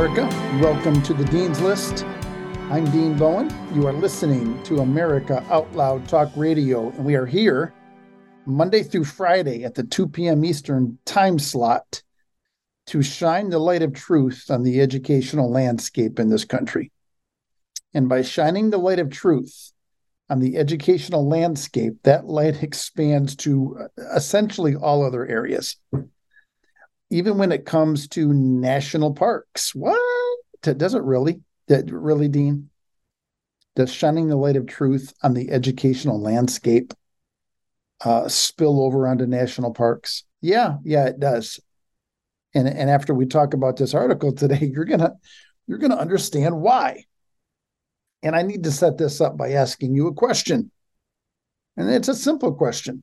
America. Welcome to the Dean's List. I'm Dean Bowen. You are listening to America Out Loud Talk Radio, and we are here Monday through Friday at the 2 p.m. Eastern time slot to shine the light of truth on the educational landscape in this country. And by shining the light of truth on the educational landscape, that light expands to uh, essentially all other areas. Even when it comes to national parks. What? Does it really? Really, Dean? Does shining the light of truth on the educational landscape uh, spill over onto national parks? Yeah, yeah, it does. And and after we talk about this article today, you're gonna you're gonna understand why. And I need to set this up by asking you a question. And it's a simple question.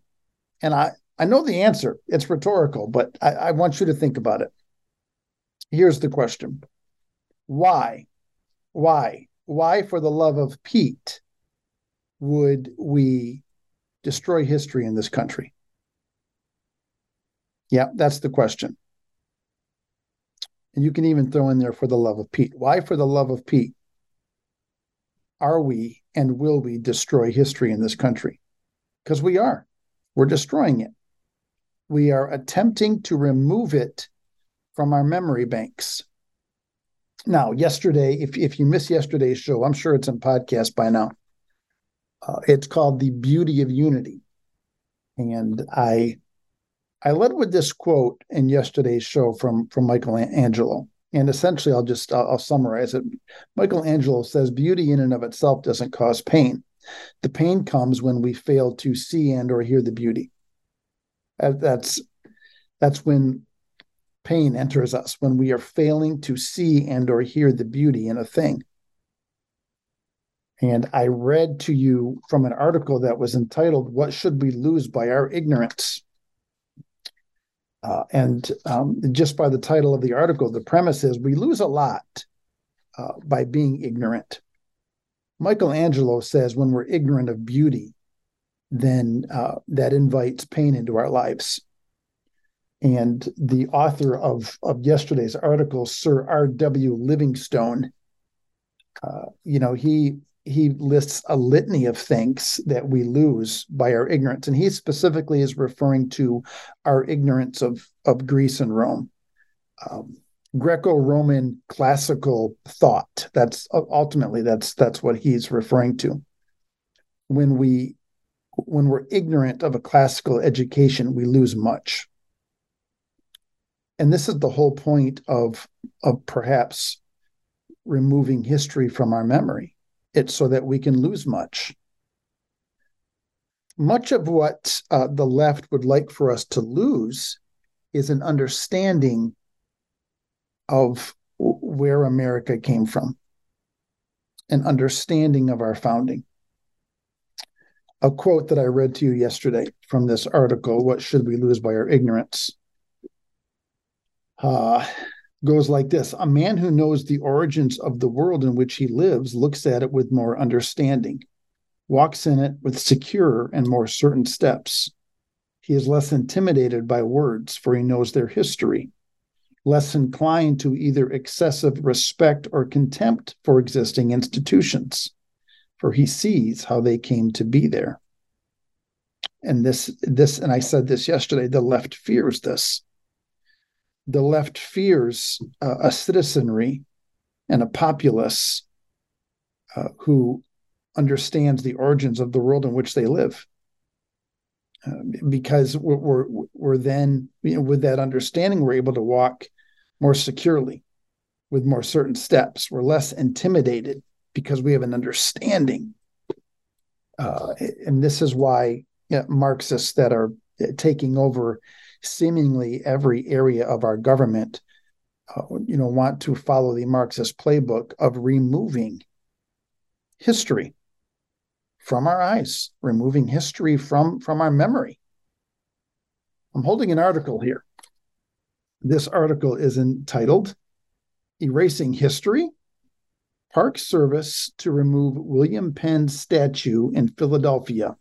And I, I know the answer. It's rhetorical, but I, I want you to think about it. Here's the question Why? Why? Why, for the love of Pete, would we destroy history in this country? Yeah, that's the question. And you can even throw in there for the love of Pete. Why, for the love of Pete, are we and will we destroy history in this country? Because we are. We're destroying it. We are attempting to remove it from our memory banks. Now, yesterday, if, if you missed yesterday's show, I'm sure it's in podcast by now. Uh, it's called The Beauty of Unity. And I I led with this quote in yesterday's show from from Michelangelo. And essentially, I'll just I'll, I'll summarize it. Michelangelo says beauty in and of itself doesn't cause pain. The pain comes when we fail to see and or hear the beauty. That's that's when pain enters us when we are failing to see and or hear the beauty in a thing. And I read to you from an article that was entitled "What Should We Lose by Our Ignorance." Uh, and um, just by the title of the article, the premise is we lose a lot uh, by being ignorant. Michelangelo says when we're ignorant of beauty, then uh, that invites pain into our lives. And the author of, of yesterday's article, Sir R.W. Livingstone, uh, you know, he he lists a litany of things that we lose by our ignorance and he specifically is referring to our ignorance of of greece and rome um, greco-roman classical thought that's ultimately that's that's what he's referring to when we when we're ignorant of a classical education we lose much and this is the whole point of of perhaps removing history from our memory It's so that we can lose much. Much of what uh, the left would like for us to lose is an understanding of where America came from, an understanding of our founding. A quote that I read to you yesterday from this article, What Should We Lose by Our Ignorance? Uh, goes like this A man who knows the origins of the world in which he lives looks at it with more understanding, walks in it with securer and more certain steps. He is less intimidated by words, for he knows their history, less inclined to either excessive respect or contempt for existing institutions, for he sees how they came to be there. And this, this, and I said this yesterday, the left fears this the left fears uh, a citizenry and a populace uh, who understands the origins of the world in which they live. Uh, because we're, we're, we're then, you know, with that understanding, we're able to walk more securely with more certain steps. We're less intimidated because we have an understanding. Uh, and this is why you know, Marxists that are taking over seemingly every area of our government, uh, you know, want to follow the Marxist playbook of removing history from our eyes, removing history from from our memory. I'm holding an article here. This article is entitled "Erasing History." Park Service to remove William Penn statue in Philadelphia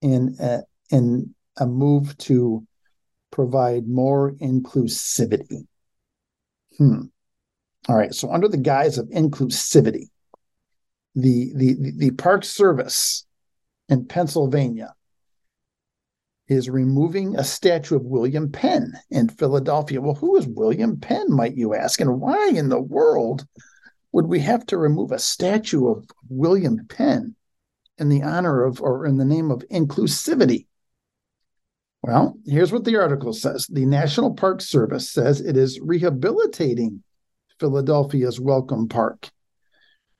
in a, in a move to provide more inclusivity. Hmm. All right. So under the guise of inclusivity, the the the Park Service in Pennsylvania is removing a statue of William Penn in Philadelphia. Well, who is William Penn, might you ask? And why in the world would we have to remove a statue of William Penn in the honor of or in the name of inclusivity? Well, here's what the article says The National Park Service says it is rehabilitating Philadelphia's Welcome Park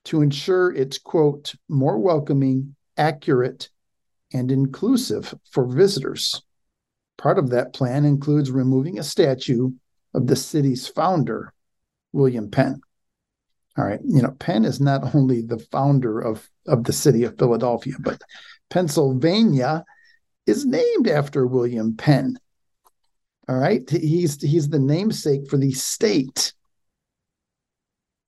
to ensure it's, quote, more welcoming, accurate, and inclusive for visitors. Part of that plan includes removing a statue of the city's founder, William Penn. All right, you know, Penn is not only the founder of, of the city of Philadelphia, but Pennsylvania is named after William Penn. All right, he's he's the namesake for the state.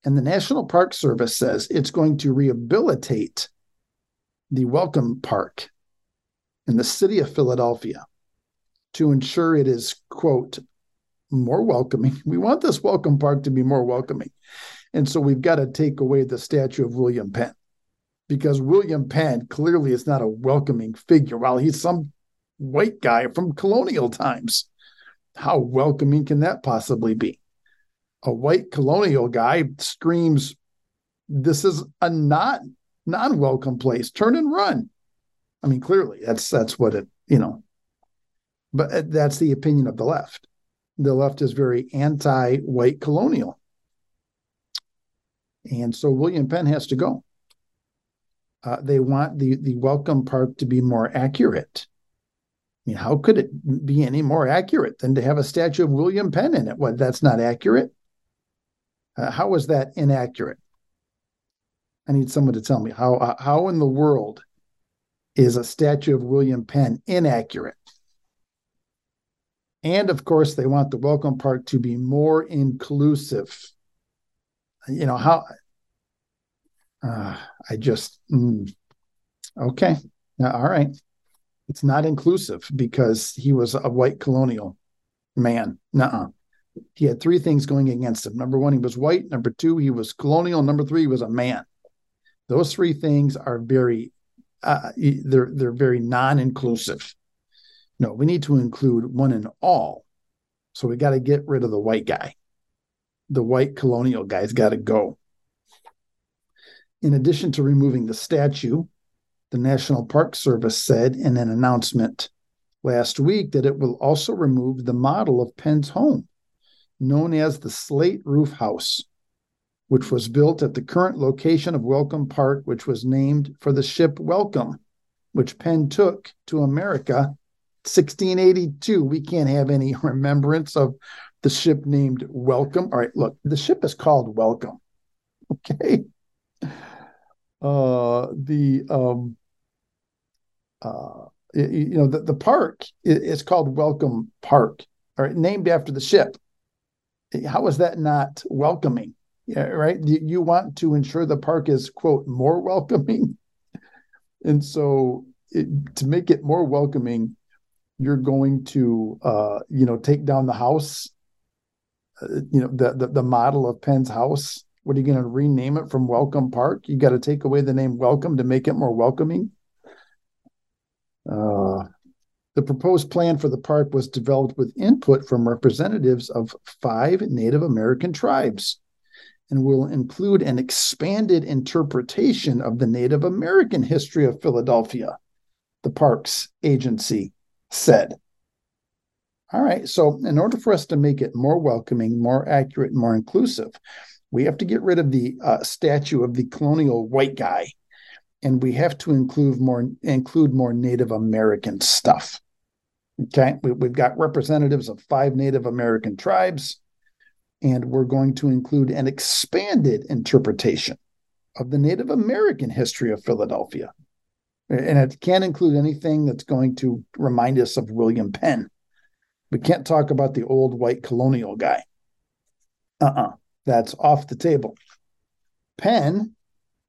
And the National Park Service says it's going to rehabilitate the Welcome Park in the city of Philadelphia to ensure it is, quote, more welcoming. We want this Welcome Park to be more welcoming. And so we've got to take away the statue of William Penn because William Penn clearly is not a welcoming figure. While he's some white guy from colonial times, how welcoming can that possibly be? a white colonial guy screams, "This is a not non-welcome place. Turn and run." I mean, clearly that's that's what it you know. But uh, that's the opinion of the left. The left is very anti-white colonial, and so William Penn has to go. Uh, they want the the welcome park to be more accurate. I mean, how could it be any more accurate than to have a statue of William Penn in it? What that's not accurate. Uh, how is that inaccurate? I need someone to tell me how uh, how in the world is a statue of William Penn inaccurate? And of course, they want the welcome park to be more inclusive. You know how? Uh, I just mm, okay, all right. It's not inclusive because he was a white colonial man. Nuh-uh he had three things going against him. Number one, he was white. Number two, he was colonial. Number three, he was a man. Those three things are very uh, they're they're very non-inclusive. No, we need to include one and all. So we got to get rid of the white guy. The white colonial guy's got to go. In addition to removing the statue, the National Park Service said in an announcement last week that it will also remove the model of Penn's home known as the Slate Roof House, which was built at the current location of Welcome Park, which was named for the ship Welcome, which Penn took to America 1682. We can't have any remembrance of the ship named Welcome. All right, look, the ship is called Welcome. Okay. Uh, the um, uh, you know the, the park is called Welcome Park, or named after the ship how is that not welcoming? Yeah, right. You, you want to ensure the park is quote more welcoming, and so it, to make it more welcoming, you're going to uh, you know take down the house. You know the, the the model of Penn's house. What are you going to rename it from Welcome Park? You got to take away the name Welcome to make it more welcoming. Uh, the proposed plan for the park was developed with input from representatives of five Native American tribes and will include an expanded interpretation of the Native American history of Philadelphia, the Parks Agency said. All right, so in order for us to make it more welcoming, more accurate, more inclusive, we have to get rid of the uh, statue of the colonial white guy and we have to include more include more Native American stuff. Okay, we, we've got representatives of five Native American tribes, and we're going to include an expanded interpretation of the Native American history of Philadelphia. And it can't include anything that's going to remind us of William Penn. We can't talk about the old white colonial guy. Uh uh-uh, uh, that's off the table. Penn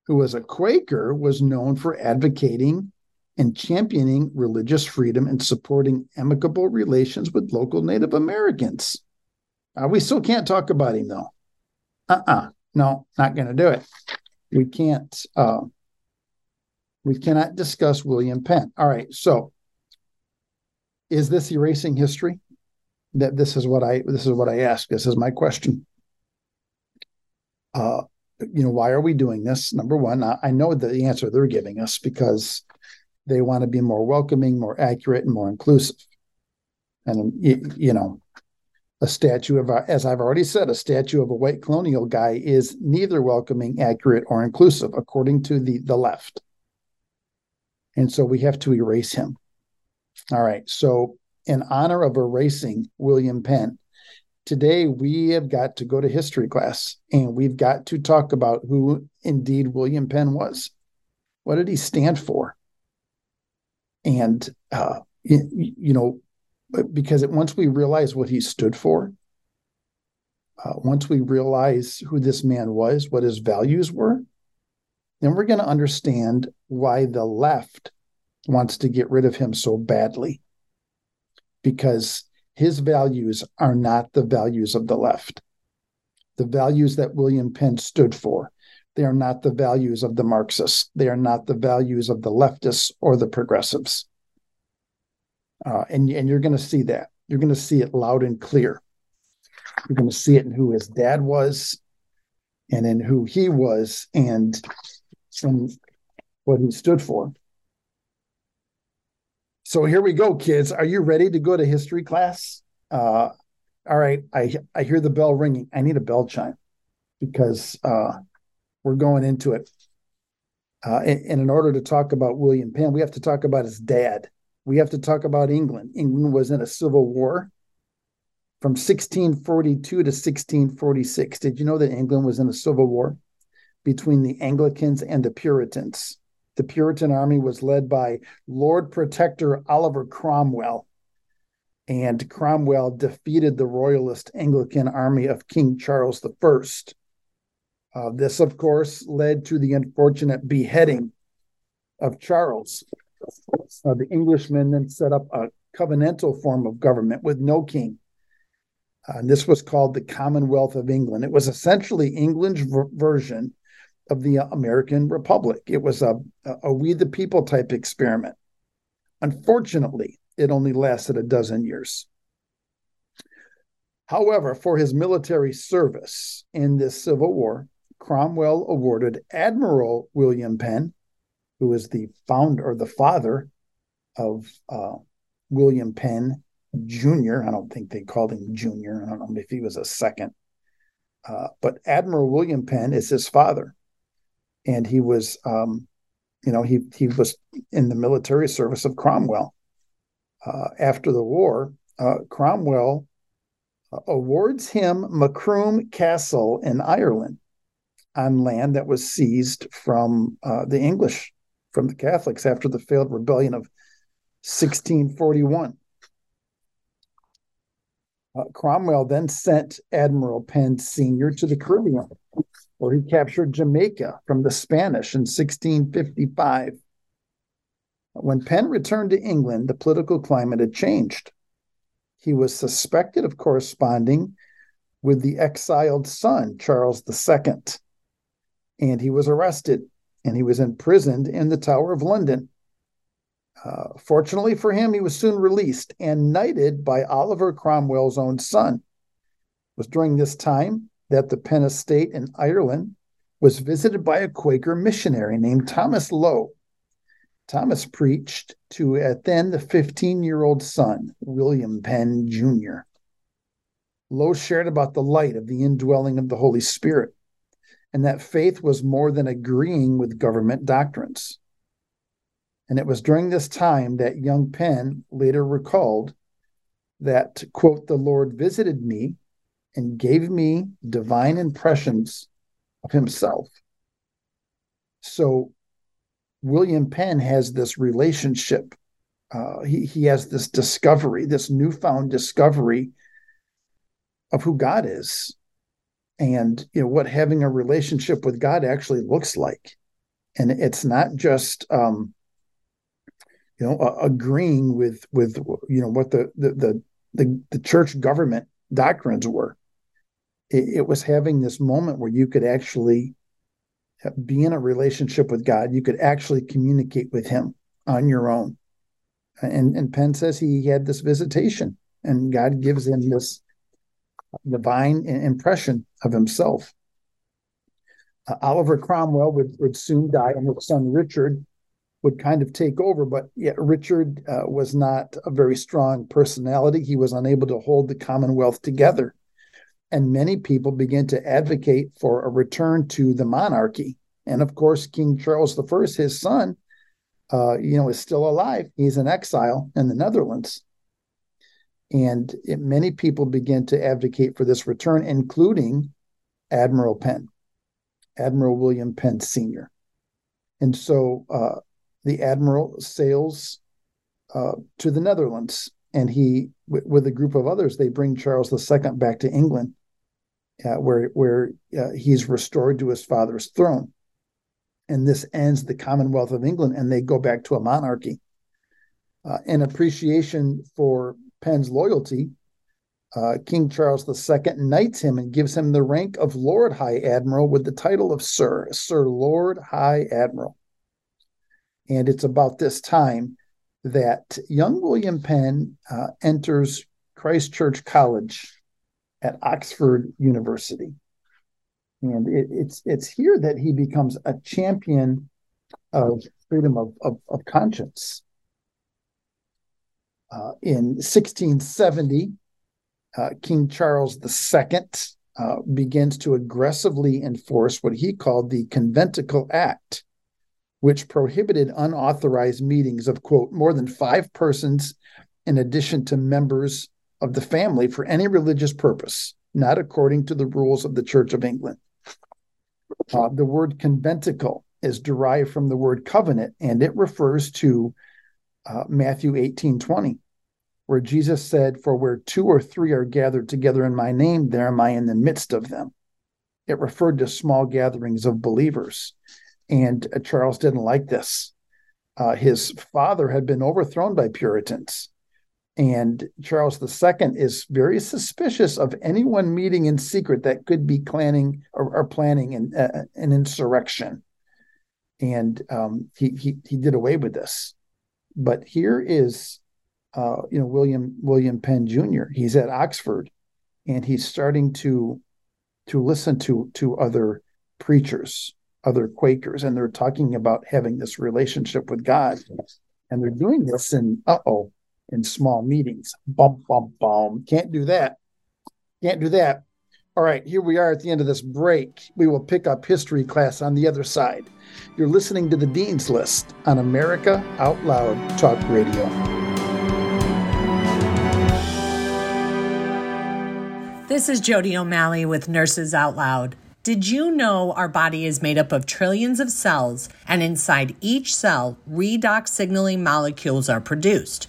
who was a Quaker, was known for advocating and championing religious freedom and supporting amicable relations with local Native Americans. Uh, we still can't talk about him, though. uh-uh, no, not going to do it. We can't. Uh, we cannot discuss William Penn. All right, so is this erasing history? That this is what I this is what I ask. This is my question. Uh, you know, why are we doing this? Number one, I, I know the answer they're giving us because they want to be more welcoming, more accurate, and more inclusive. And you, know, a statue of, as I've already said, a statue of a white colonial guy is neither welcoming, accurate, or inclusive, according to the the left. And so we have to erase him. All right. So, in honor of erasing William Penn, today we have got to go to history class and we've got to talk about who indeed William Penn was. What did he stand for? And, uh, you, you know, because it, once we realize what he stood for, uh, once we realize who this man was, what his values were, then we're going to understand why the left wants to get rid of him so badly. Because his values are not the values of the left. The values that William Penn stood for, they are not the values of the Marxists. They are not the values of the leftists or the progressives. Uh, and, and you're going to see that. You're going to see it loud and clear. You're going to see it in who his dad was and in who he was and, and what he stood for. So here we go, kids. Are you ready to go to history class? Uh, all right. I I hear the bell ringing. I need a bell chime because uh, we're going into it. Uh, and, and in order to talk about William Penn, we have to talk about his dad. We have to talk about England. England was in a civil war from 1642 to 1646. Did you know that England was in a civil war between the Anglicans and the Puritans? The Puritan army was led by Lord Protector Oliver Cromwell. And Cromwell defeated the Royalist Anglican army of King Charles I. Uh, this, of course, led to the unfortunate beheading of Charles. Uh, the Englishmen then set up a covenantal form of government with no king. Uh, and this was called the Commonwealth of England. It was essentially England's ver- version of the American Republic. It was a, a we the people type experiment. Unfortunately, it only lasted a dozen years. However, for his military service in this Civil War, Cromwell awarded Admiral William Penn, who is the founder or the father of uh, William Penn Jr. I don't think they called him Jr. I don't know if he was a second. Uh, but Admiral William Penn is his father and he was, um, you know, he he was in the military service of Cromwell. Uh, after the war, uh, Cromwell uh, awards him Macroom Castle in Ireland on land that was seized from uh, the English, from the Catholics after the failed rebellion of 1641. Uh, Cromwell then sent Admiral Penn Sr. to the Caribbean where he captured Jamaica from the Spanish in 1655. When Penn returned to England, the political climate had changed. He was suspected of corresponding with the exiled son, Charles II, and he was arrested and he was imprisoned in the Tower of London. Uh, fortunately for him, he was soon released and knighted by Oliver Cromwell's own son. It was during this time that the Penn estate in Ireland was visited by a Quaker missionary named Thomas Loe. Thomas preached to a then the 15 year old son, William Penn Jr. Lowe shared about the light of the indwelling of the Holy Spirit, and that faith was more than agreeing with government doctrines. And it was during this time that young Penn later recalled that, quote, the Lord visited me and gave me divine impressions of himself. So William Penn has this relationship. Uh, he, he has this discovery, this newfound discovery of who God is and you know what having a relationship with God actually looks like. And it's not just um, you know uh, agreeing with with you know what the the the the, the church government doctrines were it, it was having this moment where you could actually be in a relationship with God. You could actually communicate with Him on your own. And, and Penn says he had this visitation, and God gives him this divine impression of himself. Uh, Oliver Cromwell would, would soon die, and his son Richard would kind of take over. But yeah, Richard uh, was not a very strong personality. He was unable to hold the Commonwealth together. And many people began to advocate for a return to the monarchy. And of course, King Charles I, his son, uh, you know, is still alive. He's in exile in the Netherlands. And it, many people began to advocate for this return, including Admiral Penn, Admiral William Penn Sr. And so uh, the admiral sails uh, to the Netherlands, and he, w- with a group of others, they bring Charles II back to England, uh, where where uh, he's restored to his father's throne and this ends the Commonwealth of England, and they go back to a monarchy. Uh, in appreciation for Penn's loyalty, uh, King Charles II knights him and gives him the rank of Lord High Admiral with the title of Sir, Sir Lord High Admiral. And it's about this time that young William Penn uh, enters Christ Church College at Oxford University and it, it's it's here that he becomes a champion of freedom of, of, of conscience. Uh, in 1670, uh, King Charles II uh, begins to aggressively enforce what he called the Conventicle Act, which prohibited unauthorized meetings of, quote, more than five persons in addition to members of the family for any religious purpose, not according to the rules of the Church of England. Uh, the word conventicle is derived from the word covenant, and it refers to uh, Matthew 18 20, where Jesus said, For where two or three are gathered together in my name, there am I in the midst of them. It referred to small gatherings of believers. And uh, Charles didn't like this. Uh, his father had been overthrown by Puritans. And Charles II is very suspicious of anyone meeting in secret that could be planning or, or planning an, uh, an insurrection. And um, he, he he did away with this. But here is, uh, you know, William William Penn Jr. He's at Oxford, and he's starting to to listen to to other preachers, other Quakers, and they're talking about having this relationship with God, and they're doing this in uh oh in small meetings. Bum, bum, bum. Can't do that. Can't do that. All right, here we are at the end of this break. We will pick up history class on the other side. You're listening to the Dean's List on America Out Loud Talk Radio. This is Jody O'Malley with Nurses Out Loud. Did you know our body is made up of trillions of cells, and inside each cell, redox signaling molecules are produced?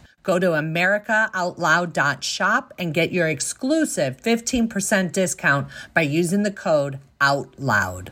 Go to americaoutloud.shop and get your exclusive 15% discount by using the code OUTLOUD.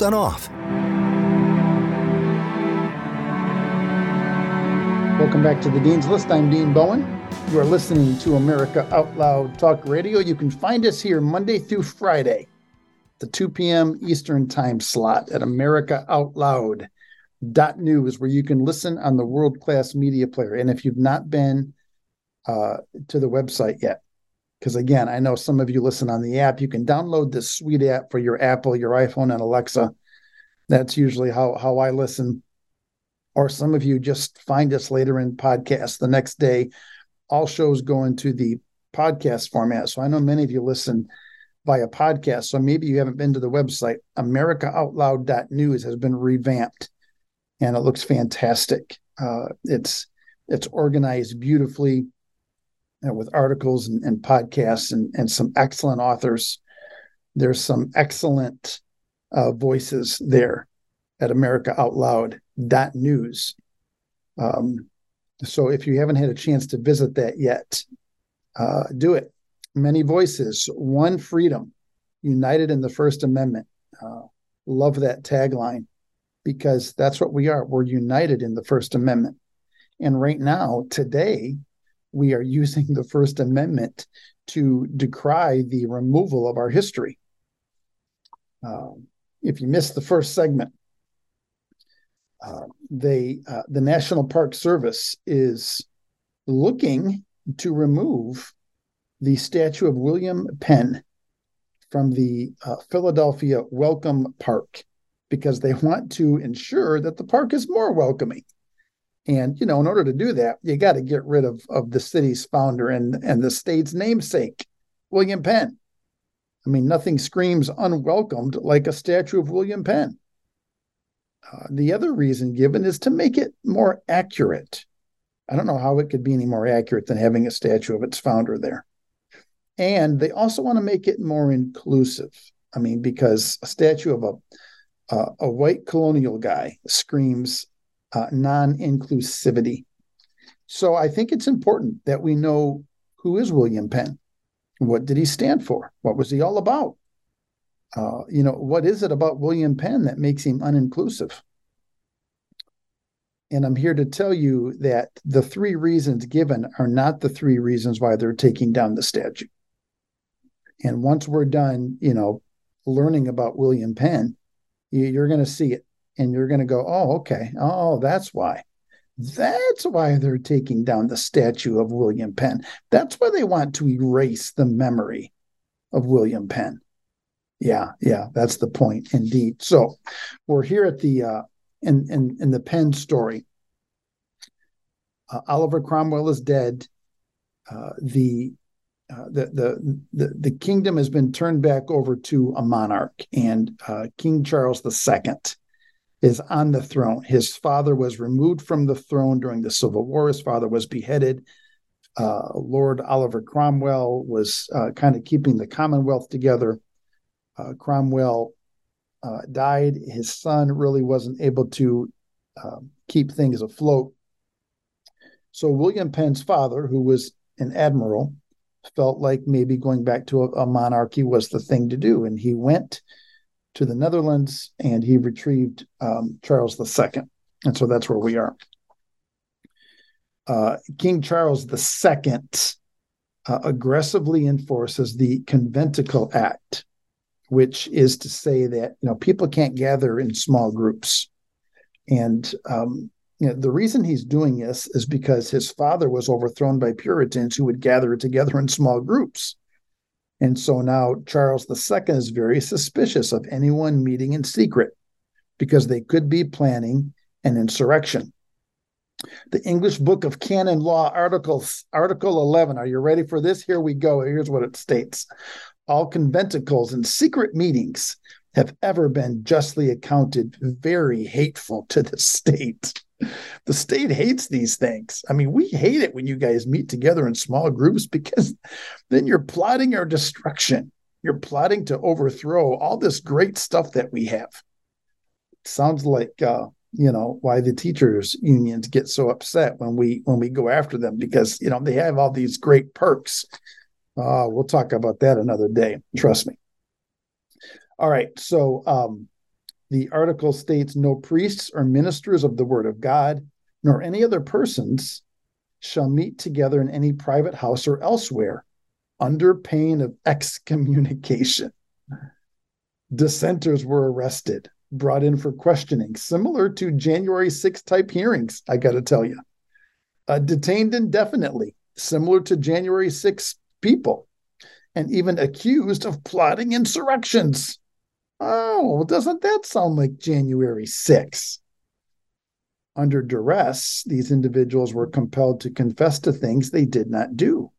off. Welcome back to the Dean's List. I'm Dean Bowen. You are listening to America Out Loud Talk Radio. You can find us here Monday through Friday, the 2 p.m. Eastern Time slot at America Out Loud dot news where you can listen on the world class media player and if you've not been uh, to the website yet Because again, I know some of you listen on the app. You can download this sweet app for your Apple, your iPhone, and Alexa. That's usually how how I listen. Or some of you just find us later in podcast the next day. All shows go into the podcast format. So I know many of you listen via podcast. So maybe you haven't been to the website. AmericaOutloud.news has been revamped and it looks fantastic. Uh, it's it's organized beautifully uh, with articles and, and podcasts and, and some excellent authors. There's some excellent uh, voices there at America Out Loud news. Um, so if you haven't had a chance to visit that yet, uh, do it. Many voices, one freedom, united in the First Amendment. Uh, love that tagline because that's what we are. We're united in the First Amendment. And right now, today, we are using the First Amendment to decry the removal of our history. Uh, if you missed the first segment, uh, they uh, the National Park Service is looking to remove the statue of William Penn from the uh, Philadelphia Welcome Park because they want to ensure that the park is more welcoming. And you know, in order to do that, you got to get rid of of the city's founder and and the state's namesake, William Penn. I mean, nothing screams unwelcomed like a statue of William Penn. Uh, the other reason given is to make it more accurate. I don't know how it could be any more accurate than having a statue of its founder there. And they also want to make it more inclusive. I mean, because a statue of a uh, a white colonial guy screams uh, non-inclusivity. So I think it's important that we know who is William Penn. What did he stand for? What was he all about? Uh, you know, what is it about William Penn that makes him uninclusive? And I'm here to tell you that the three reasons given are not the three reasons why they're taking down the statue. And once we're done, you know, learning about William Penn, you, are going to see it and you're going to go, oh, okay. Oh, that's why. That's why they're taking down the statue of William Penn. That's why they want to erase the memory of William Penn. Yeah, yeah, that's the point indeed. So we're here at the uh, in in in the Penn story. Uh, Oliver Cromwell is dead. Uh, the, uh, the, the the the kingdom has been turned back over to a monarch, and uh, King Charles II is on the throne. His father was removed from the throne during the Civil War. His father was beheaded. Uh, Lord Oliver Cromwell was uh, kind of keeping the Commonwealth together uh, Cromwell uh, died. His son really wasn't able to uh, keep things afloat. So William Penn's father, who was an admiral, felt like maybe going back to a, a monarchy was the thing to do, and he went to the Netherlands and he retrieved um, Charles II, and so that's where we are. Uh, King Charles II uh, aggressively enforces the Conventicle Act, which is to say that you know people can't gather in small groups, and um, you know, the reason he's doing this is because his father was overthrown by Puritans who would gather together in small groups. And so now Charles II is very suspicious of anyone meeting in secret because they could be planning an insurrection. The English Book of Canon Law, Articles, Article 11. Are you ready for this? Here we go. Here's what it states all conventicles and secret meetings have ever been justly accounted very hateful to the state. The state hates these things. I mean, we hate it when you guys meet together in small groups because then you're plotting our destruction. You're plotting to overthrow all this great stuff that we have. Sounds like uh, you know why the teachers unions get so upset when we when we go after them because you know they have all these great perks uh, we'll talk about that another day. Trust me. All right. So um, the article states no priests or ministers of the word of God, nor any other persons shall meet together in any private house or elsewhere under pain of excommunication. Dissenters were arrested, brought in for questioning, similar to January 6 type hearings, I got to tell you. Uh, detained indefinitely, similar to January 6 people. and even accused of plotting insurrections. Oh, well, doesn't that sound like January 6? Under duress, these individuals were compelled to confess to things they did not do.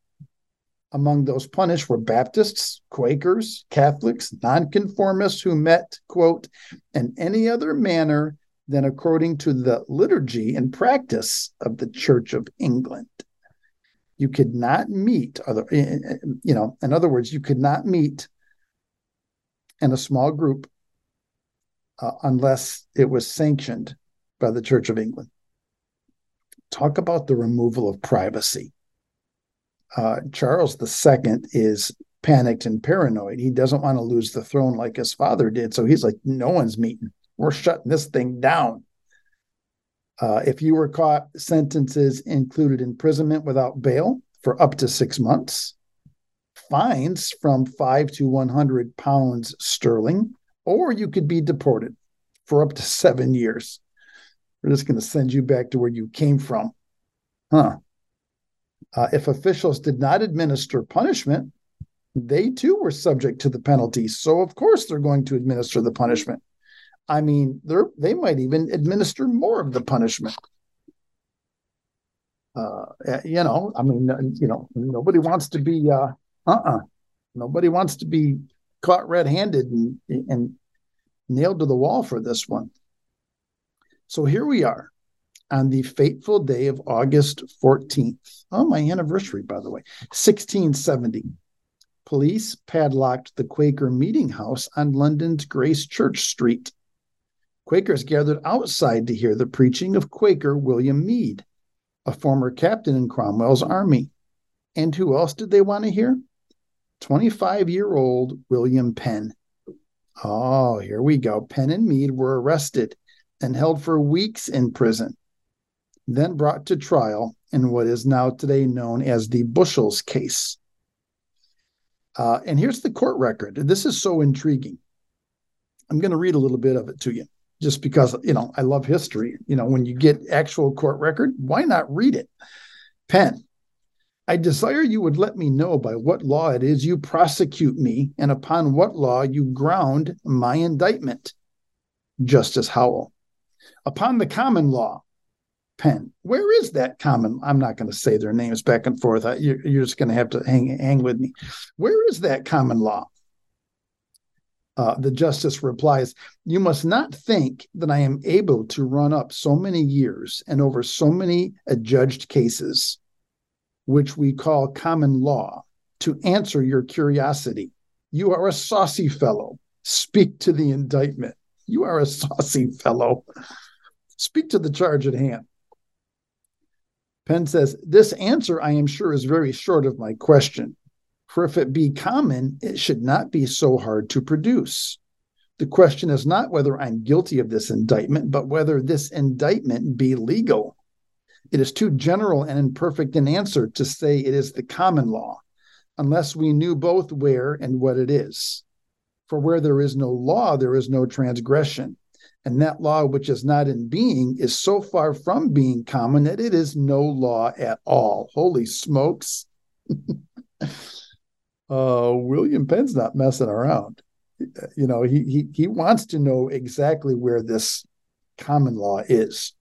Among those punished were Baptists, Quakers, Catholics, nonconformists who met, quote, in any other manner than according to the liturgy and practice of the Church of England. You could not meet other, eh, eh, you know, in other words, you could not meet in a small group uh, unless it was sanctioned by the Church of England. Talk about the removal of privacy. Uh, Charles II is panicked and paranoid. He doesn't want to lose the throne like his father did. So he's like, no one's meeting. We're shutting this thing down. Uh, if you were caught, sentences included imprisonment without bail for up to six months, fines from five to 100 pounds sterling, or you could be deported for up to seven years. We're just going to send you back to where you came from. Huh. Uh, if officials did not administer punishment, they too were subject to the penalty. So, of course, they're going to administer the punishment. I mean, they're, they might even administer more of the punishment. Uh, eh, you know, I mean, you know, nobody wants to be, uh, uh-uh, nobody wants to be caught red-handed and, and nailed to the wall for this one. So here we are on the fateful day of August 14th. Oh, my anniversary, by the way, 1670. Police padlocked the Quaker meeting house on London's Gracechurch Street. Quakers gathered outside to hear the preaching of Quaker William Mead, a former captain in Cromwell's army. And who else did they want to hear? 25 year old William Penn. Oh, here we go. Penn and Mead were arrested and held for weeks in prison, then brought to trial in what is now today known as the Bushell's case. Uh, and here's the court record. This is so intriguing. I'm going to read a little bit of it to you just because you know I love history. You know, when you get actual court record, why not read it? Penn, I desire you would let me know by what law it is you prosecute me, and upon what law you ground my indictment. Justice Howell, upon the common law. Penn, where is that common? I'm not going to say their names back and forth. You're, you're just going to have to hang hang with me. Where is that common law? Uh, the justice replies, You must not think that I am able to run up so many years and over so many adjudged cases, which we call common law, to answer your curiosity. You are a saucy fellow. Speak to the indictment. You are a saucy fellow. Speak to the charge at hand. Penn says, This answer, I am sure, is very short of my question. For if it be common, it should not be so hard to produce. The question is not whether I'm guilty of this indictment, but whether this indictment be legal. It is too general and imperfect an answer to say it is the common law, unless we knew both where and what it is. For where there is no law, there is no transgression. And that law which is not in being is so far from being common that it is no law at all. Holy smokes. uh, William Penn's not messing around. You know, he he he wants to know exactly where this common law is.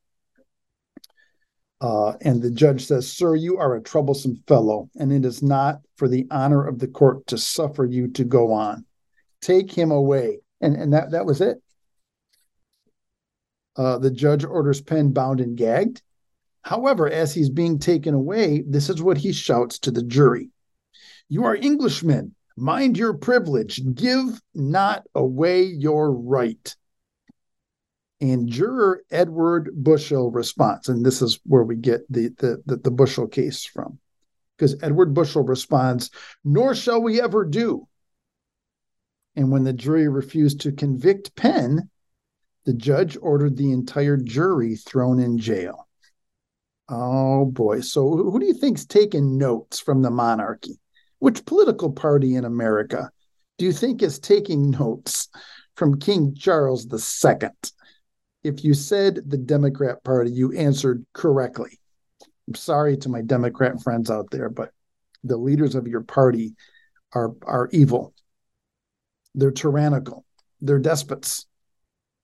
Uh, and the judge says, Sir, you are a troublesome fellow, and it is not for the honor of the court to suffer you to go on. Take him away. And, and that, that was it. Uh, the judge orders Penn bound and gagged. However, as he's being taken away, this is what he shouts to the jury you are Englishmen. Mind your privilege. Give not away your right. And juror Edward Bushell responds, and this is where we get the the the, the Bushell case from, because Edward Bushell responds, "Nor shall we ever do." And when the jury refused to convict Penn, the judge ordered the entire jury thrown in jail. Oh boy! So who do you think's taking notes from the monarchy? Which political party in America do you think is taking notes from King Charles II? If you said the Democrat Party, you answered correctly. I'm sorry to my Democrat friends out there, but the leaders of your party are are evil. They're tyrannical. They're despots.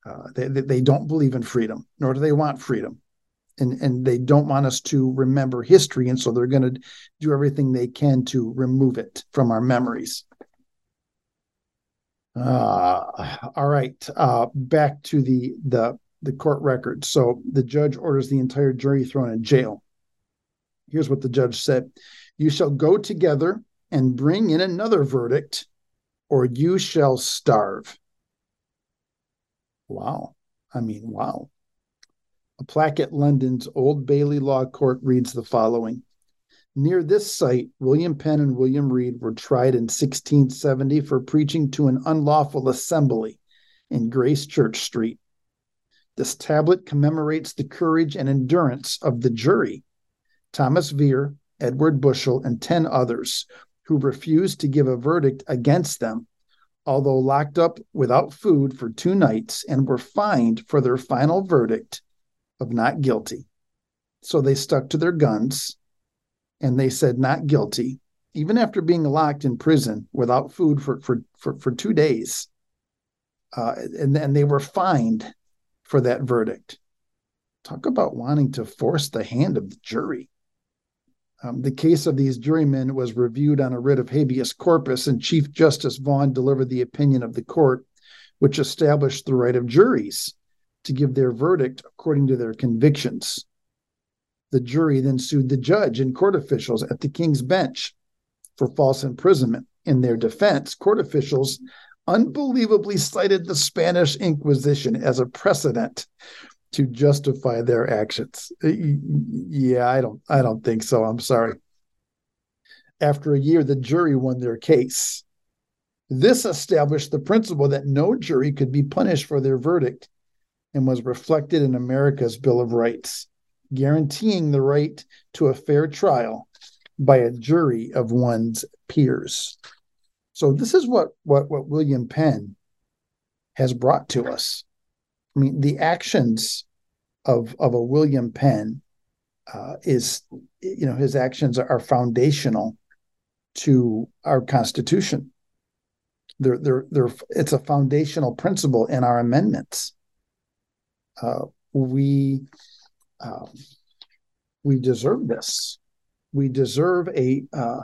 Uh, they, they don't believe in freedom, nor do they want freedom, and and they don't want us to remember history, and so they're going to do everything they can to remove it from our memories. Uh, all right, uh, back to the the the court record. So the judge orders the entire jury thrown in jail. Here's what the judge said: "You shall go together and bring in another verdict, or you shall starve." Wow, I mean, wow. A plaque at London's Old Bailey Law Court reads the following Near this site, William Penn and William Mead were tried in 1670 for preaching to an unlawful assembly in Gracechurch Street. This tablet commemorates the courage and endurance of the jury, Thomas Vere, Edward Bushell, and 10 others who refused to give a verdict against them, although locked up without food for two nights and were fined for their final verdict of not guilty. So they stuck to their guns and they said not guilty, even after being locked in prison without food for for for, for two days. Uh, and then they were fined for that verdict. Talk about wanting to force the hand of the jury. Um, the case of these jurymen was reviewed on a writ of habeas corpus, and Chief Justice Vaughan delivered the opinion of the court, which established the right of juries to give their verdict according to their convictions. The jury then sued the judge and court officials at the king's bench for false imprisonment. In their defense, court officials unbelievably cited the Spanish Inquisition as a precedent to justify their actions. Yeah, I don't I don't think so. I'm sorry. After a year, the jury won their case. This established the principle that no jury could be punished for their verdict and was reflected in America's Bill of Rights guaranteeing the right to a fair trial by a jury of one's peers. So this is what what what William Penn has brought to us. I mean, the actions of of a William Penn uh, is, you know, his actions are, foundational to our Constitution. They're, they're, they're, it's a foundational principle in our amendments. Uh, we um, we deserve this. We deserve a uh,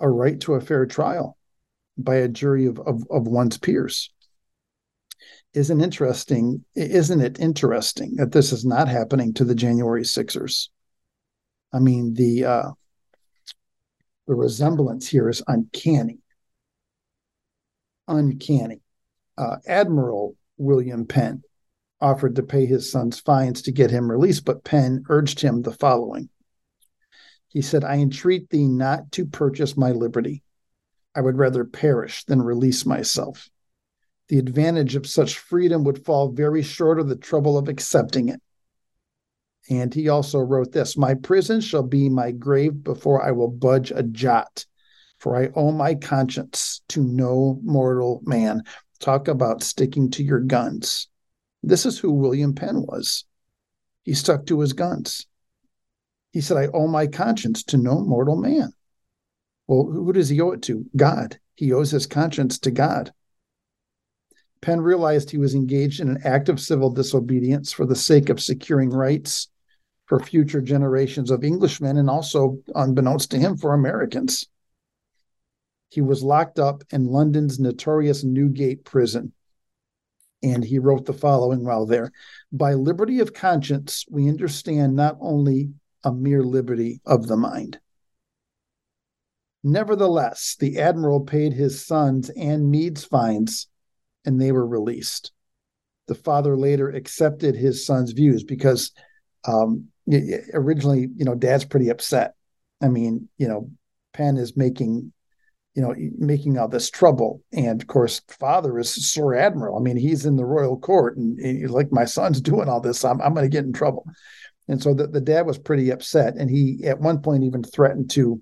a right to a fair trial by a jury of, of, of one's peers. Isn't interesting? Isn't it interesting that this is not happening to the January Sixers? I mean the uh, the resemblance here is uncanny. Uncanny. Uh, Admiral William Penn offered to pay his son's fines to get him released, but Penn urged him the following. He said, I entreat thee not to purchase my liberty. I would rather perish than release myself. The advantage of such freedom would fall very short of the trouble of accepting it. And he also wrote this My prison shall be my grave before I will budge a jot, for I owe my conscience to no mortal man. Talk about sticking to your guns. This is who William Penn was. He stuck to his guns. He said, I owe my conscience to no mortal man. Well, who does he owe it to? God. He owes his conscience to God. Penn realized he was engaged in an act of civil disobedience for the sake of securing rights for future generations of Englishmen and also, unbeknownst to him, for Americans. He was locked up in London's notorious Newgate prison and he wrote the following while there By liberty of conscience, we understand not only a mere liberty of the mind. Nevertheless, the admiral paid his sons and Mead's fines, and they were released. The father later accepted his son's views because um, originally, you know, dad's pretty upset. I mean, you know, Penn is making you know, making all this trouble. And of course, father is Sir Admiral. I mean, he's in the royal court, and, and like my son's doing all this. I'm I'm going to get in trouble. And so the, the dad was pretty upset, and he at one point even threatened to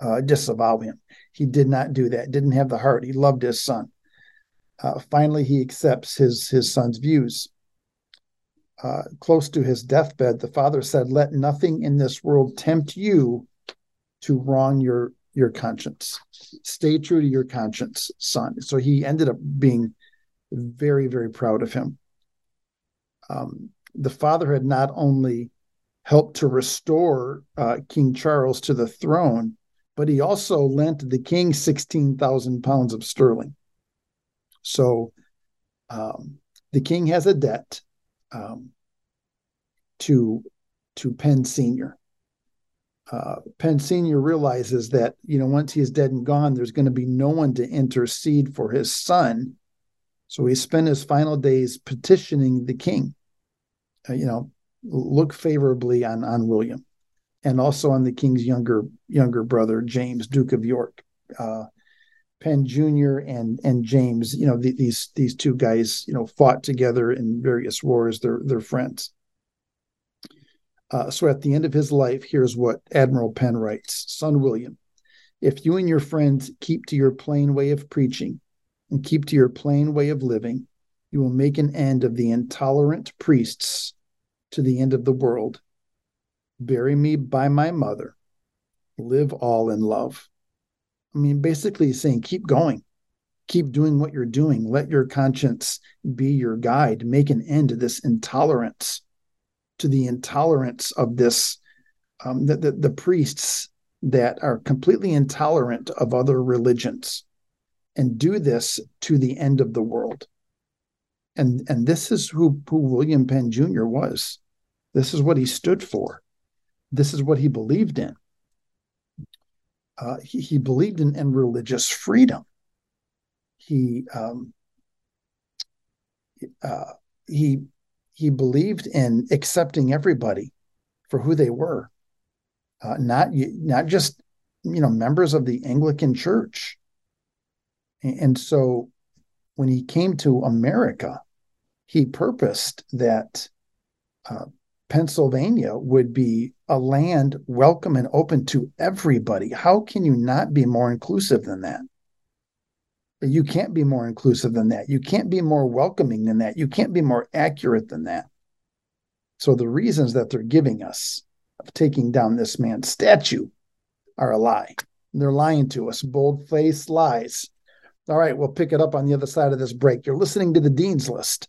uh, disavow him. He did not do that. Didn't have the heart. He loved his son. Uh, finally, he accepts his his son's views. Uh, close to his deathbed, the father said, "Let nothing in this world tempt you to wrong your your conscience. Stay true to your conscience, son. So he ended up being very, very proud of him. Um, the father had not only helped to restore uh, King Charles to the throne, but he also lent the king 16,000 pounds of sterling. So um, the king has a debt um, to, to Penn Sr. Uh, Penn Sr. realizes that, you know, once he's dead and gone, there's going to be no one to intercede for his son. So he spent his final days petitioning the king, you know, look favorably on, on William and also on the king's younger younger brother James, Duke of York. Uh, Penn Jr. and and James, you know, the, these these two guys, you know, fought together in various wars. They're they're friends. Uh, so at the end of his life, here's what Admiral Penn writes: Son William, if you and your friends keep to your plain way of preaching and keep to your plain way of living, you will make an end of the intolerant priests to the end of the world bury me by my mother, live all in love. I mean, basically saying, keep going, keep doing what you're doing. Let your conscience be your guide. Make an end to this intolerance, to the intolerance of this, um, the, the, the priests that are completely intolerant of other religions, and do this to the end of the world. And, and this is who, who William Penn Jr. was. This is what he stood for this is what he believed in. Uh, he, he, believed in, in, religious freedom. He um, uh, he he believed in accepting everybody for who they were, uh, not not just you know members of the Anglican Church. And, and so, when he came to America, he purposed that uh, Pennsylvania would be a land welcome and open to everybody. How can you not be more inclusive than that? You can't be more inclusive than that. You can't be more welcoming than that. You can't be more accurate than that. So the reasons that they're giving us of taking down this man's statue are a lie. They're lying to us, bold faced lies. All right, we'll pick it up on the other side of this break. You're listening to the Dean's List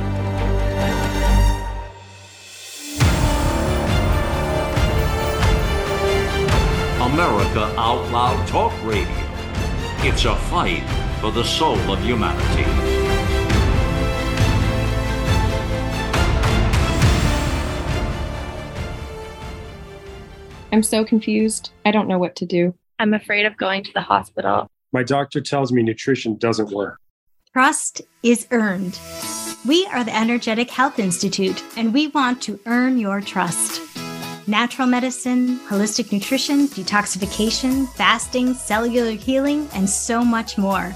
America Out Loud Talk Radio. It's a fight for the soul of humanity. I'm so confused. I don't know what to do. I'm afraid of going to the hospital. My doctor tells me nutrition doesn't work. Trust is earned. We are the Energetic Health Institute, and we want to earn your trust natural medicine, holistic nutrition, detoxification, fasting, cellular healing, and so much more.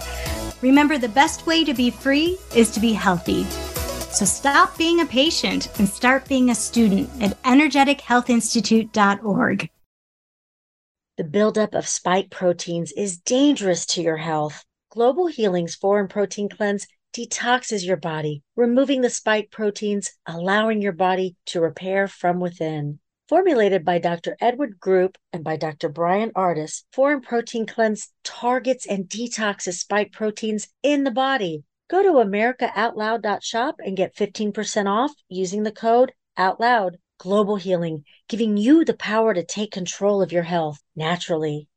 Remember, the best way to be free is to be healthy. So stop being a patient and start being a student at energetichealthinstitute.org. The buildup of spike proteins is dangerous to your health. Global Healing's Foreign Protein Cleanse detoxes your body, removing the spike proteins, allowing your body to repair from within. Formulated by Dr. Edward Group and by Dr. Bryan Ardis, Foreign Protein Cleanse targets and detoxes spike proteins in the body. Go to americaoutloud.shop and get 15% off using the code OUTLOUD. Global Healing, giving you the power to take control of your health naturally.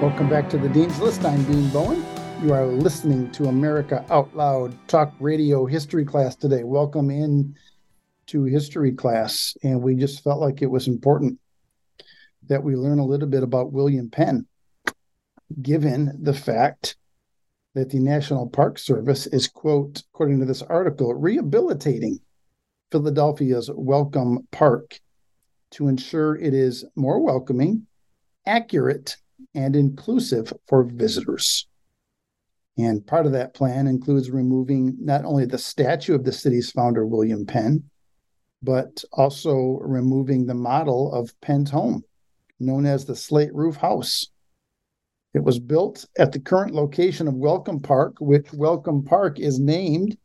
Welcome back to the Dean's List. I'm Dean Bowen. You are listening to America Out Loud Talk Radio History class today. Welcome in to history class. And we just felt like it was important that we learn a little bit about William Penn, given the fact that the National Park Service is, quote, according to this article, rehabilitating Philadelphia's Welcome Park to ensure it is more welcoming, accurate, and inclusive for visitors. And part of that plan includes removing not only the statue of the city's founder, William Penn, but also removing the model of Penn's home, known as the slate roof house. It was built at the current location of Welcome Park, which Welcome Park is named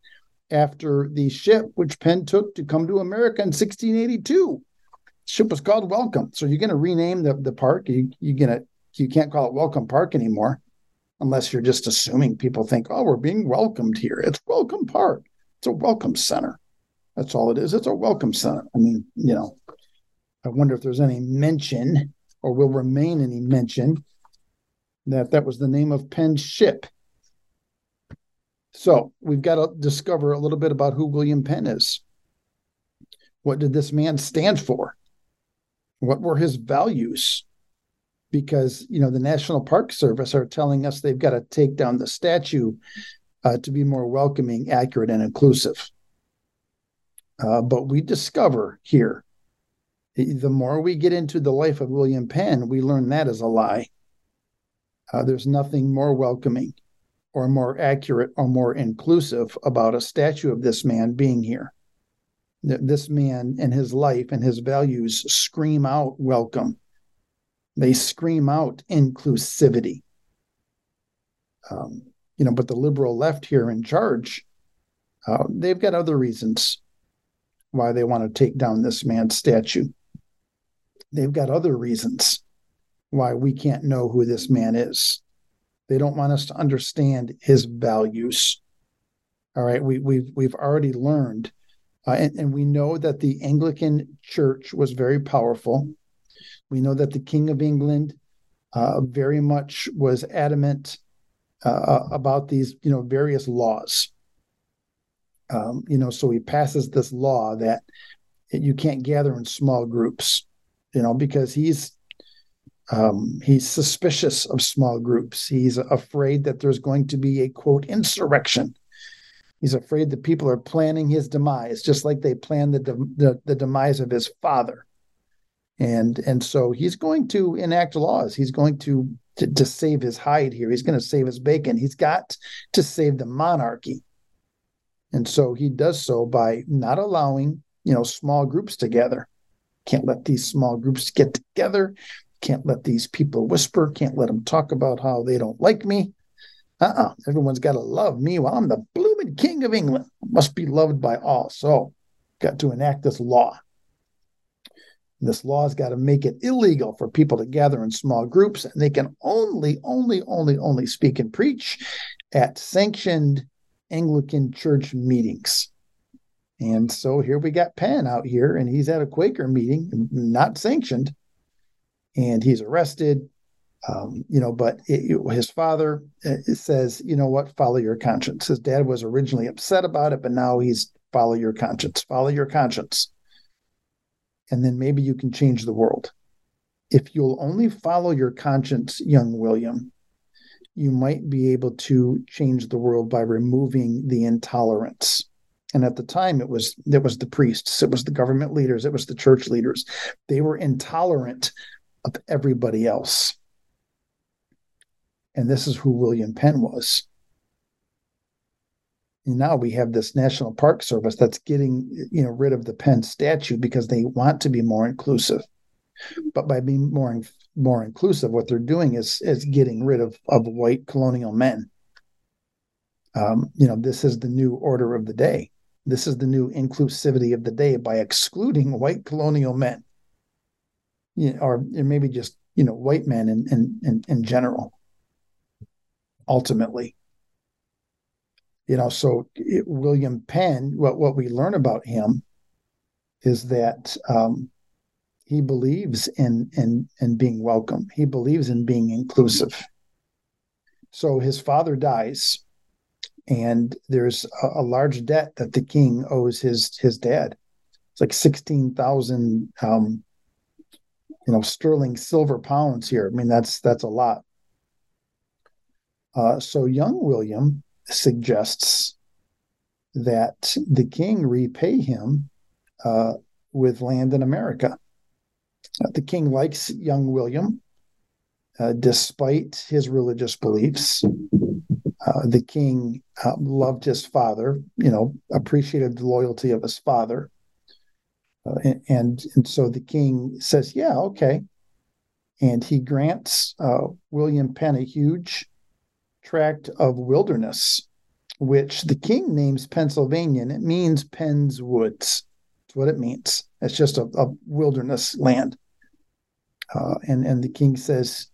after the ship which Penn took to come to America in 1682. The ship was called Welcome. So you're going to rename the, the park. You, you're going to you can't call it Welcome Park anymore unless you're just assuming people think, oh, we're being welcomed here. It's Welcome Park. It's a welcome center. That's all it is. It's a welcome center. I mean, you know, I wonder if there's any mention or will remain any mention that that was the name of Penn's ship. So we've got to discover a little bit about who William Penn is. What did this man stand for? What were his values? Because you know the National Park Service are telling us they've got to take down the statue uh, to be more welcoming, accurate, and inclusive. Uh, but we discover here, the more we get into the life of William Penn, we learn that is a lie. Uh, there's nothing more welcoming, or more accurate, or more inclusive about a statue of this man being here. This man and his life and his values scream out welcome they scream out inclusivity. Um, you know, but the liberal left here in charge, uh, they've got other reasons why they want to take down this man's statue. They've got other reasons why we can't know who this man is. They don't want us to understand his values. All right, we, we've we've already learned, uh, and, and we know that the Anglican Church was very powerful. We know that the King of England uh, very much was adamant uh, uh, about these, you know, various laws. Um, you know, so he passes this law that you can't gather in small groups, you know, because he's um, he's suspicious of small groups. He's afraid that there's going to be a quote insurrection. He's afraid that people are planning his demise, just like they planned the, the, the demise of his father and and so he's going to enact laws. He's going to, to to, save his hide here. He's going to save his bacon. He's got to save the monarchy. And so he does so by not allowing you know small groups together. Can't let these small groups get together. Can't let these people whisper. Can't let them talk about how they don't like me. Uh-uh. Everyone's got to love me Well, i'm the blooming king of england. Must be loved by all. So got to enact this law this law's got to make it illegal for people to gather in small groups, and they can only, only, only, only speak and preach at sanctioned Anglican church meetings. And so here we got Penn out here, and he's at a Quaker meeting, not sanctioned, and he's arrested. Um, you know, but it, it, his father uh, says, you know what, follow your conscience. His dad was originally upset about it, but now he's follow your conscience, follow your conscience and then maybe you can change the world. If you'll only follow your conscience, young William, you might be able to change the world by removing the intolerance. And at the time, it was it was the priests, it was the government leaders, it was the church leaders. They were intolerant of everybody else. And this is who William Penn was. Now we have this National Park Service that's getting you know rid of the Penn statue because they want to be more inclusive. But by being more more inclusive, what they're doing is is getting rid of of white colonial men. Um, you know, this is the new order of the day. This is the new inclusivity of the day by excluding white colonial men, you know, or maybe just you know white men in in in, in general. Ultimately, you know so it, william penn what, what we learn about him is that um, he believes in in in being welcome. He believes in being inclusive. So his father dies and there's a, a large debt that the king owes his his dad. It's like 16,000 um, you know sterling silver pounds here. I mean that's that's a lot. Uh, so young william suggests that the king repay him uh, with land in America. Uh, the king likes young William, uh, despite his religious beliefs. Uh, the king uh, loved his father, you know, appreciated the loyalty of his father. Uh, and, and, so the king says, "Yeah, okay," and he grants William Penn a huge tract of wilderness, which the king names Pennsylvania, and it means Penn's Woods. That's what it means. It's just a, a wilderness land. Uh, and and the king says,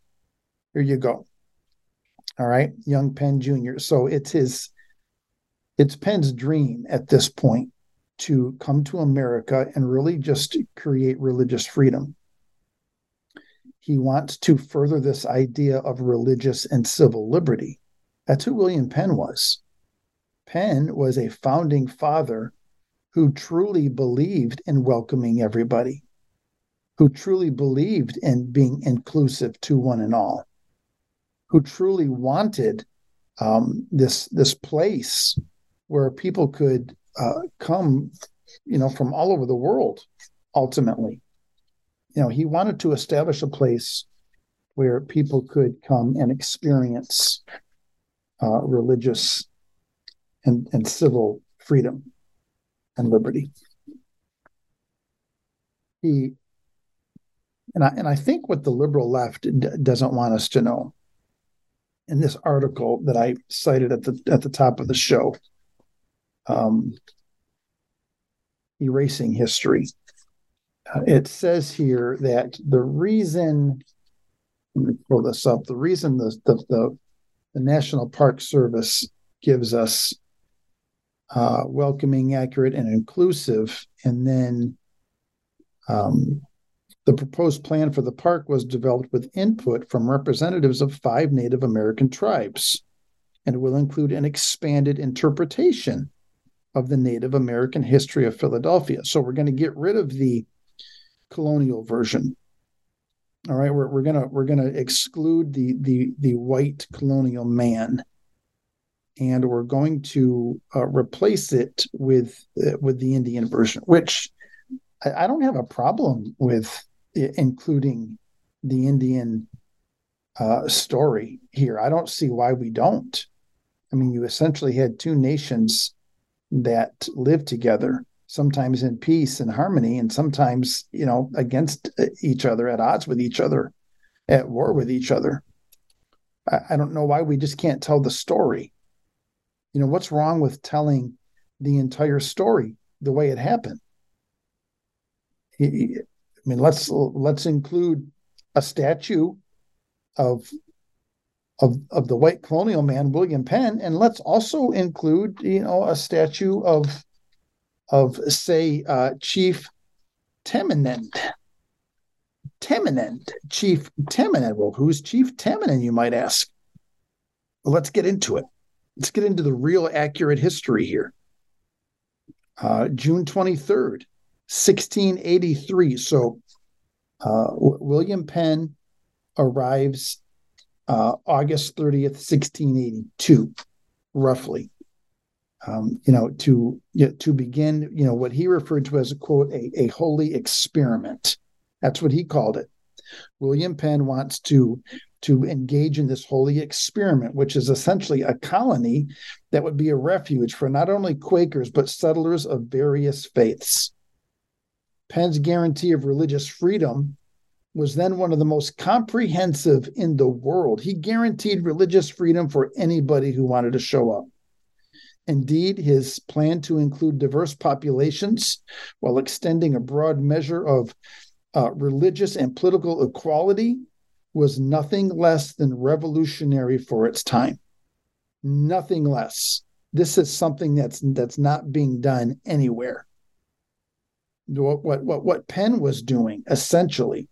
"Here you go." All right, young Penn Jr. So it's his, it's Penn's dream at this point to come to America and really just create religious freedom. He wants to further this idea of religious and civil liberty. That's who William Penn was. Penn was a founding father who truly believed in welcoming everybody, who truly believed in being inclusive to one and all who truly wanted um, this this place where people could uh, come, you know, from all over the world. Ultimately, you know, he wanted to establish a place where people could come and experience uh, religious and, and civil freedom and liberty. He and I and I think what the liberal left d- doesn't want us to know in this article that I cited at the at the top of the show. Um, erasing history. It says here that the reason pull this up. The reason the the, the, the National Park Service gives us uh, welcoming, accurate, and inclusive, and then um, the proposed plan for the park was developed with input from representatives of five Native American tribes and will include an expanded interpretation of the Native American history of Philadelphia. So we're going to get rid of the colonial version. All right, we're, we're gonna we're gonna exclude the the the white colonial man, and we're going to uh, replace it with uh, with the Indian version, which I, I don't have a problem with including the Indian uh, story here. I don't see why we don't. I mean, you essentially had two nations that lived together, sometimes in peace and harmony, and sometimes, you know, against uh, each other, at odds with each other, at war with each other. I, I don't know why we just can't tell the story. You know, what's wrong with telling the entire story the way it happened? I mean, let's let's include a statue of of of the white colonial man William Penn, and let's also include you know a statue of of say uh, Chief Tamanend. Tamanend, Chief Tamanend. Well, who's Chief Tamanend, you might ask? Well, let's get into it. Let's get into the real accurate history here. Uh, June 23rd, 1683. So uh, William Penn arrives uh, August 30th, 1682, roughly. Um, you know, to to begin, you know, what he referred to as a quote, a, a holy experiment. That's what he called it. William Penn wants to to engage in this holy experiment, which is essentially a colony that would be a refuge for not only Quakers but settlers of various faiths. Penn's guarantee of religious freedom was then one of the most comprehensive in the world. He guaranteed religious freedom for anybody who wanted to show up. Indeed, his plan to include diverse populations while extending a broad measure of uh, religious and political equality was nothing less than revolutionary for its time. Nothing less. This is something that's that's not being done anywhere what what what, what Penn was doing essentially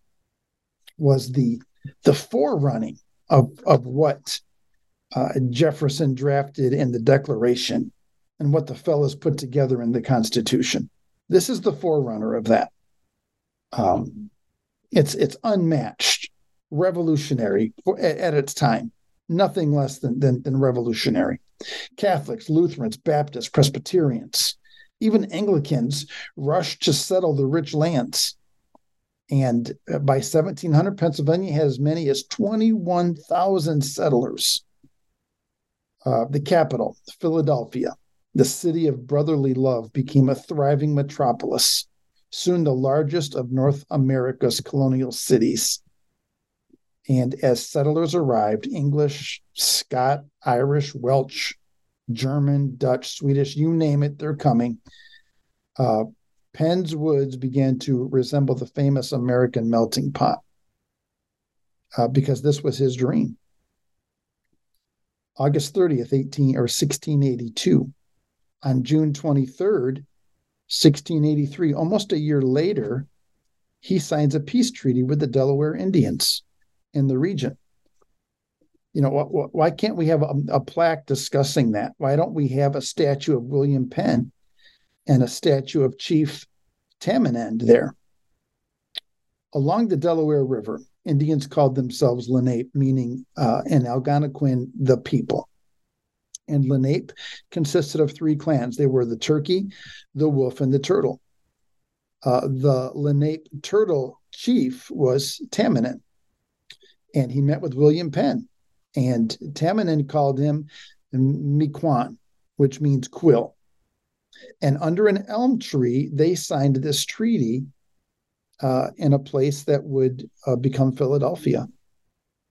was the the forerunning of of what uh, Jefferson drafted in the Declaration and what the fellows put together in the Constitution. This is the forerunner of that. Um, it's it's unmatched, revolutionary for, at, at, its time. Nothing less than, than than revolutionary. Catholics, Lutherans, Baptists, Presbyterians, even Anglicans rushed to settle the rich lands. And uh, by 1700, Pennsylvania had as many as 21,000 settlers. Uh, the capital, Philadelphia, the city of brotherly love, became a thriving metropolis, soon the largest of North America's colonial cities. And as settlers arrived, English, Scot, Irish, Welsh, German, Dutch, Swedish, you name it, they're coming. Uh, Penn's Woods began to resemble the famous American melting pot uh, because this was his dream. August 30th, 18 or 1682. On June 23rd, 1683, almost a year later, he signs a peace treaty with the Delaware Indians in the region. You know, wh- why can't we have a, a plaque discussing that? Why don't we have a statue of William Penn and a statue of Chief Tamanend there? Along the Delaware River, Indians called themselves Lenape, meaning uh, in Algonquin, the people. And Lenape consisted of three clans. They were the turkey, the wolf, and the turtle. Uh, the Lenape turtle chief was Tamanend, and he met with William Penn. And Tamanend called him Miquon, which means quill. And under an elm tree, they signed this treaty uh, in a place that would uh, become Philadelphia.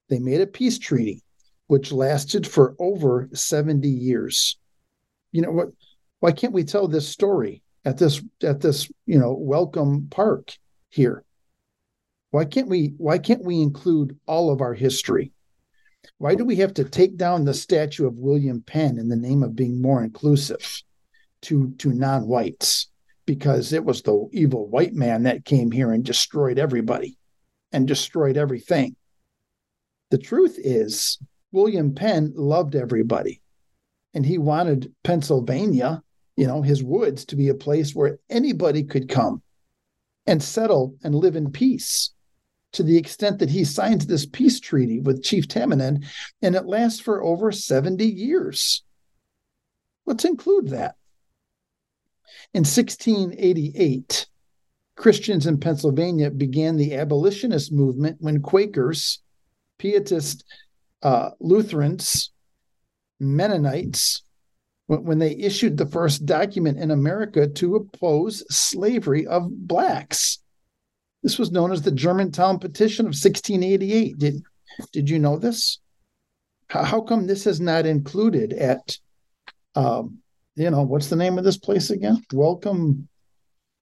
They made a peace treaty, which lasted for over 70 years. You know what? Why can't we tell this story at this at this you know welcome park here? Why can't we why can't we include all of our history? Why do we have to take down the statue of William Penn in the name of being more inclusive to to non-whites? Because it was the evil white man that came here and destroyed everybody and destroyed everything. The truth is, William Penn loved everybody and he wanted Pennsylvania, you know, his woods to be a place where anybody could come and settle and live in peace to the extent that he signs this peace treaty with Chief Tamanend, and it lasts for over 70 years. Let's include that. In 1688, Christians in Pennsylvania began the abolitionist movement when Quakers, Pietist uh, Lutherans, Mennonites, when they issued the first document in America to oppose slavery of blacks. This was known as the Germantown Petition of 1688. Did, did you know this? How, how come this is not included at um, you know, what's the name of this place again? Welcome,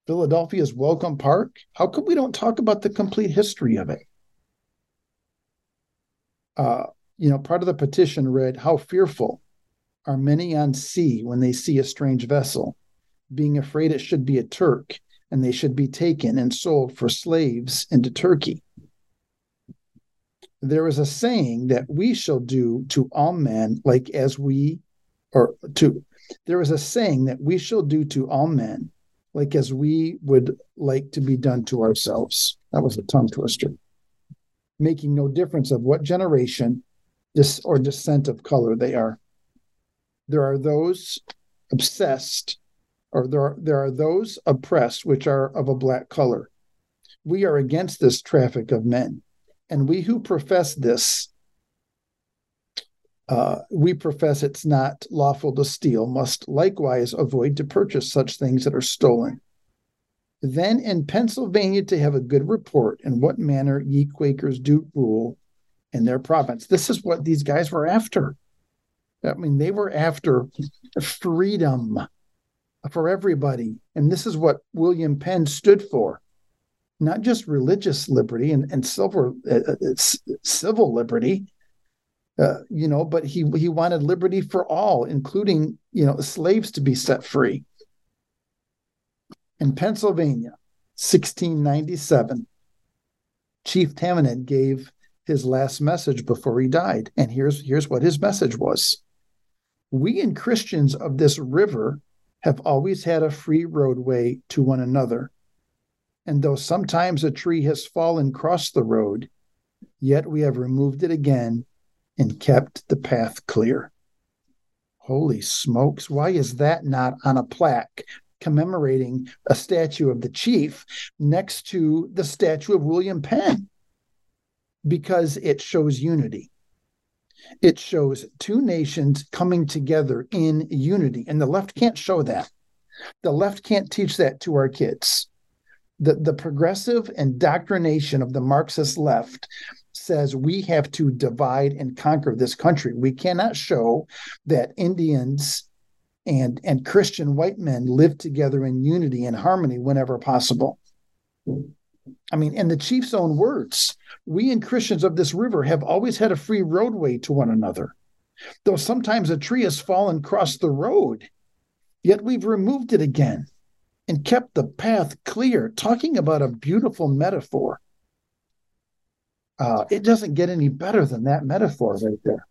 Philadelphia's Welcome Park. How come we don't talk about the complete history of it? Uh, you know, part of the petition read, How fearful are many on sea when they see a strange vessel, being afraid it should be a Turk, and they should be taken and sold for slaves into Turkey. There is a saying that we shall do to all men like as we, or to there is a saying that we shall do to all men like as we would like to be done to ourselves. That was a tongue twister. Making no difference of what generation this or descent of color they are. There are those obsessed, or there are, there are those oppressed which are of a black color. We are against this traffic of men, and we who profess this uh, we profess it's not lawful to steal, must likewise avoid to purchase such things that are stolen. Then in Pennsylvania to have a good report in what manner ye Quakers do rule in their province. This is what these guys were after. I mean, they were after freedom for everybody. And this is what William Penn stood for not just religious liberty and, and civil, uh, uh civil liberty, uh, you know, but he he wanted liberty for all, including you know slaves to be set free. In Pennsylvania, 1697, Chief Tamanend gave his last message before he died, and here's here's what his message was: We and Christians of this river have always had a free roadway to one another, and though sometimes a tree has fallen across the road, yet we have removed it again and kept the path clear. Holy smokes, why is that not on a plaque commemorating a statue of the chief next to the statue of William Penn because it shows unity. It shows two nations coming together in unity. And the left can't show that. The left can't teach that to our kids. The, the progressive indoctrination of the Marxist left says we have to divide and conquer this country. We cannot show that Indians and, and Christian white men live together in unity and harmony whenever possible. I mean, in the chief's own words, we and Christians of this river have always had a free roadway to one another. Though sometimes a tree has fallen across the road, yet we've removed it again and kept the path clear, talking about a beautiful metaphor. Uh, it doesn't get any better than that metaphor right there.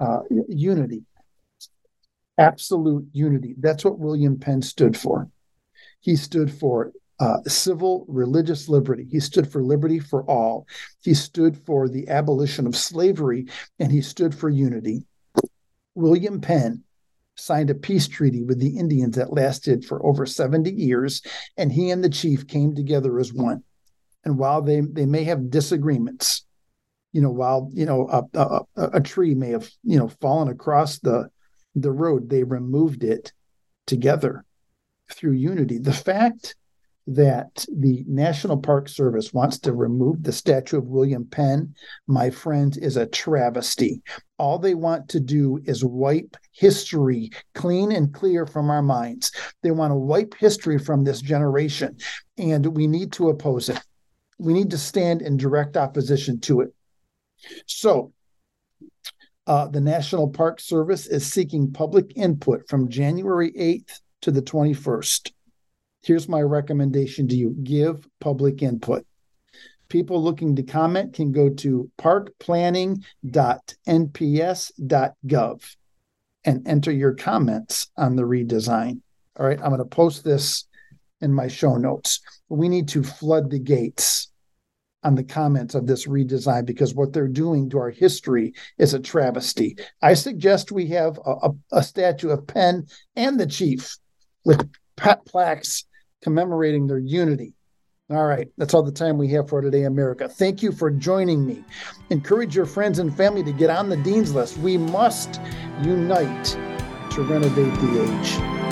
Uh, unity, absolute unity. That's what William Penn stood for. He stood for uh, civil religious liberty. He stood for liberty for all. He stood for the abolition of slavery, and he stood for unity. William Penn signed a peace treaty with the Indians that lasted for over 70 years, and he and the chief came together as one. And while they, they may have disagreements, you know, while you know a, a, a tree may have you know fallen across the the road, they removed it together through unity. The fact that the National Park Service wants to remove the statue of William Penn, my friends, is a travesty. All they want to do is wipe history clean and clear from our minds. They want to wipe history from this generation, and we need to oppose it. We need to stand in direct opposition to it. So, uh, the National Park Service is seeking public input from January 8th to the 21st here's my recommendation to you give public input. People looking to comment can go to parkplanning.nps.gov and enter your comments on the redesign. All right, I'm going to post this in my show notes. We need to flood the gates on the comments of this redesign because what they're doing to our history is a travesty. I suggest we have a, a, a statue of Penn and the chief with plaques commemorating their unity. All right, that's all the time we have for today, America. Thank you for joining me. Encourage your friends and family to get on the Dean's List. We must unite to renovate the age.